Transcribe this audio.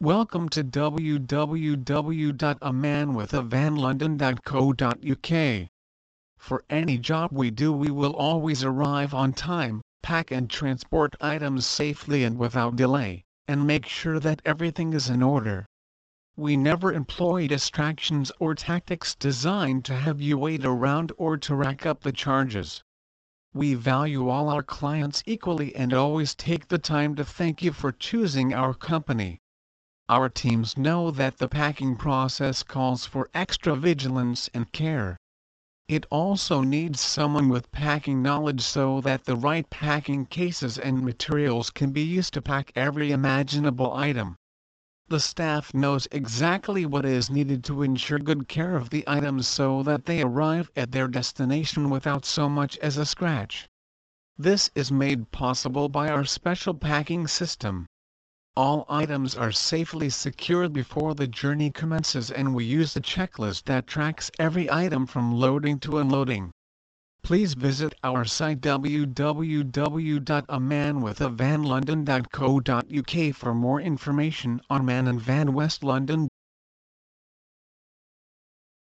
Welcome to www.amanwithavanlondon.co.uk. For any job we do we will always arrive on time, pack and transport items safely and without delay, and make sure that everything is in order. We never employ distractions or tactics designed to have you wait around or to rack up the charges. We value all our clients equally and always take the time to thank you for choosing our company. Our teams know that the packing process calls for extra vigilance and care. It also needs someone with packing knowledge so that the right packing cases and materials can be used to pack every imaginable item. The staff knows exactly what is needed to ensure good care of the items so that they arrive at their destination without so much as a scratch. This is made possible by our special packing system. All items are safely secured before the journey commences and we use a checklist that tracks every item from loading to unloading. Please visit our site www.amanwithavanlondon.co.uk for more information on Man and Van West London.